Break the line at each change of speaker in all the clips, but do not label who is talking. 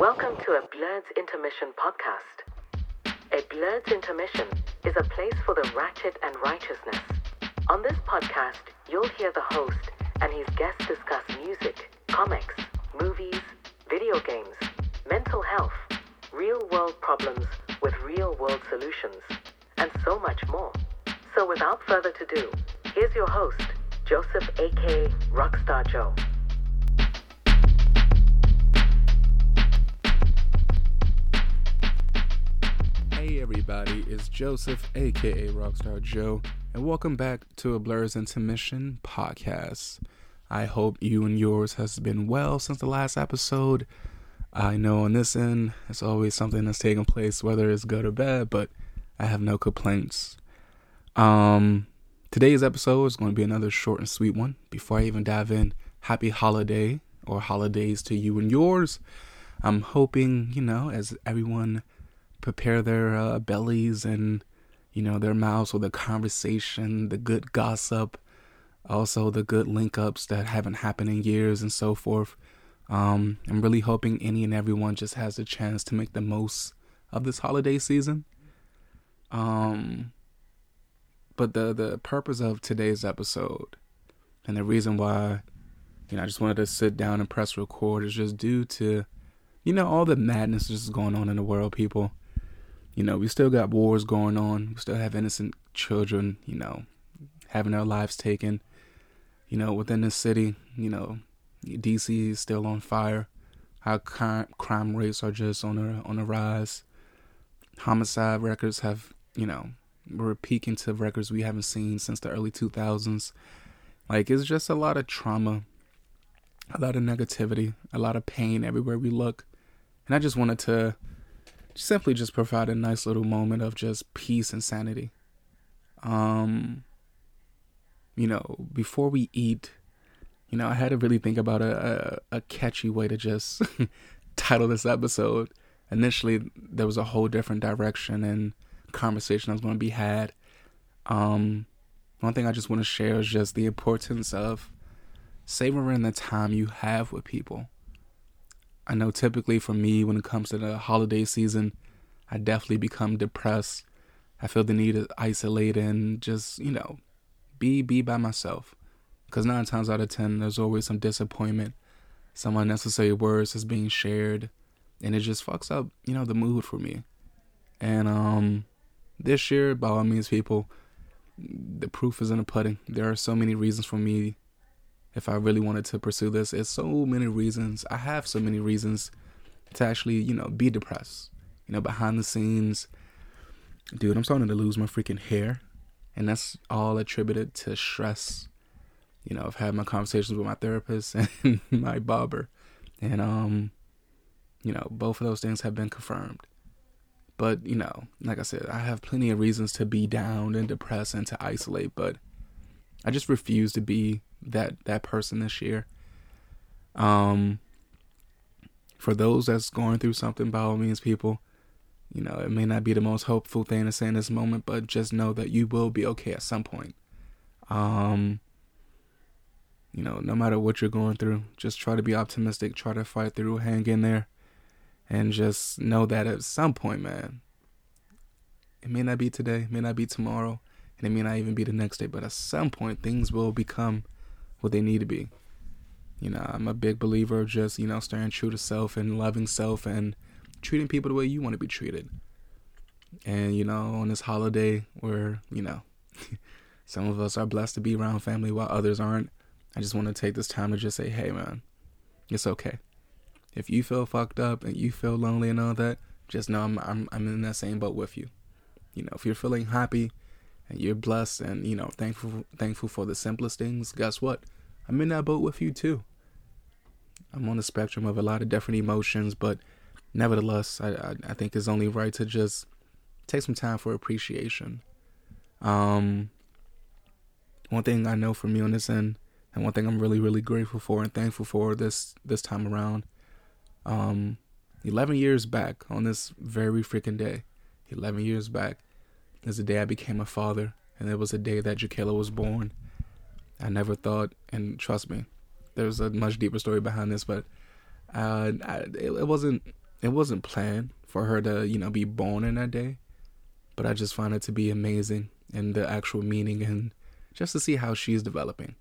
Welcome to a Blurred's Intermission podcast. A Blurred's Intermission is a place for the ratchet and righteousness. On this podcast, you'll hear the host and his guests discuss music, comics, movies, video games, mental health, real world problems with real world solutions, and so much more. So without further ado, here's your host, Joseph aka Rockstar Joe.
Hey everybody, it's Joseph, aka Rockstar Joe, and welcome back to a Blur's Intermission podcast. I hope you and yours has been well since the last episode. I know on this end, it's always something that's taking place, whether it's good or bad, but I have no complaints. Um, today's episode is going to be another short and sweet one. Before I even dive in, happy holiday or holidays to you and yours. I'm hoping, you know, as everyone prepare their uh, bellies and you know their mouths for the conversation, the good gossip, also the good link ups that haven't happened in years and so forth. Um, I'm really hoping any and everyone just has a chance to make the most of this holiday season. Um, but the the purpose of today's episode and the reason why you know I just wanted to sit down and press record is just due to you know all the madness that's going on in the world, people you know, we still got wars going on. We still have innocent children, you know, having their lives taken. You know, within the city, you know, DC is still on fire. Our crime rates are just on a on a rise. Homicide records have, you know, we're peaking to records we haven't seen since the early 2000s. Like it's just a lot of trauma, a lot of negativity, a lot of pain everywhere we look. And I just wanted to simply just provide a nice little moment of just peace and sanity. Um, you know, before we eat, you know, I had to really think about a, a, a catchy way to just title this episode. Initially, there was a whole different direction and conversation that was going to be had. Um, one thing I just want to share is just the importance of savoring the time you have with people. I know typically for me, when it comes to the holiday season, I definitely become depressed. I feel the need to isolate and just, you know, be be by myself. Because nine times out of ten, there's always some disappointment, some unnecessary words that's being shared, and it just fucks up, you know, the mood for me. And um, this year, by all means, people, the proof is in the pudding. There are so many reasons for me if I really wanted to pursue this. It's so many reasons. I have so many reasons to actually, you know, be depressed. You know, behind the scenes, dude, I'm starting to lose my freaking hair. And that's all attributed to stress. You know, I've had my conversations with my therapist and my barber. And, um, you know, both of those things have been confirmed. But, you know, like I said, I have plenty of reasons to be down and depressed and to isolate, but I just refuse to be that that person this year. Um, for those that's going through something, by all means, people, you know, it may not be the most hopeful thing to say in this moment, but just know that you will be okay at some point. Um, you know, no matter what you're going through, just try to be optimistic, try to fight through, hang in there, and just know that at some point, man, it may not be today, may not be tomorrow, and it may not even be the next day, but at some point, things will become what they need to be. You know, I'm a big believer of just, you know, staying true to self and loving self and treating people the way you want to be treated. And, you know, on this holiday where, you know, some of us are blessed to be around family while others aren't, I just want to take this time to just say, hey, man, it's okay. If you feel fucked up and you feel lonely and all that, just know I'm, I'm, I'm in that same boat with you. You know, if you're feeling happy you're blessed and, you know, thankful, thankful for the simplest things, guess what? I'm in that boat with you too. I'm on the spectrum of a lot of different emotions, but nevertheless, I, I, I think it's only right to just take some time for appreciation. Um, one thing I know from me on this end, and one thing I'm really, really grateful for and thankful for this this time around. Um, 11 years back on this very freaking day, 11 years back, is the day I became a father, and it was the day that Jakayla was born. I never thought, and trust me, there's a much deeper story behind this, but uh, I, it, it, wasn't it wasn't planned for her to, you know, be born in that day, but I just find it to be amazing and the actual meaning and just to see how she's developing.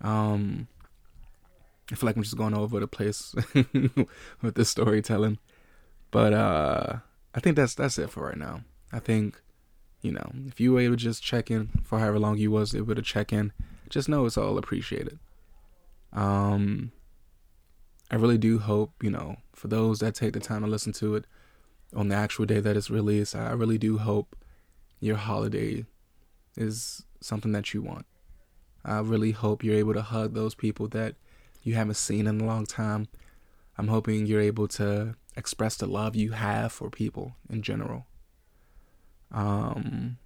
Um, I feel like I'm just going over the place with the storytelling, but uh, I think that's that's it for right now. I think, you know, if you were able to just check in for however long you was able to check in, just know it's all appreciated. Um, I really do hope, you know, for those that take the time to listen to it on the actual day that it's released, I really do hope your holiday is something that you want. I really hope you're able to hug those people that you haven't seen in a long time. I'm hoping you're able to express the love you have for people in general. Um,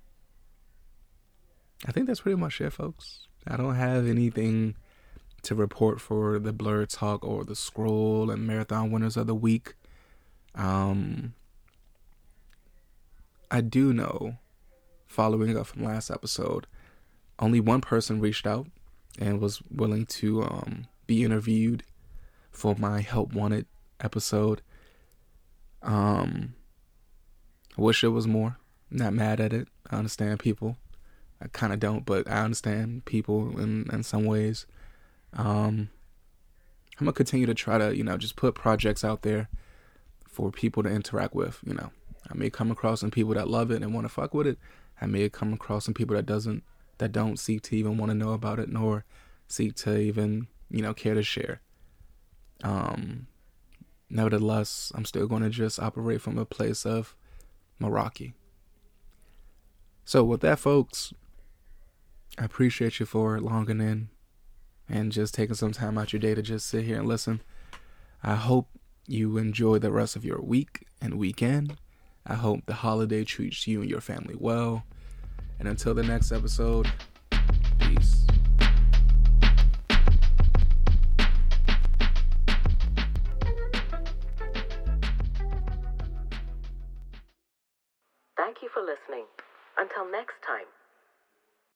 I think that's pretty much it, folks. I don't have anything to report for the Blur Talk or the Scroll and Marathon winners of the week. Um, I do know, following up from last episode, only one person reached out and was willing to um, be interviewed for my Help Wanted episode. Um, I wish it was more. Not mad at it. I understand people. I kind of don't, but I understand people in in some ways. Um, I'm gonna continue to try to, you know, just put projects out there for people to interact with. You know, I may come across some people that love it and want to fuck with it. I may come across some people that doesn't, that don't seek to even want to know about it, nor seek to even, you know, care to share. Um, nevertheless, I'm still going to just operate from a place of Meraki. So with that, folks, I appreciate you for logging in and just taking some time out your day to just sit here and listen. I hope you enjoy the rest of your week and weekend. I hope the holiday treats you and your family well. And until the next episode, peace.
Until next time.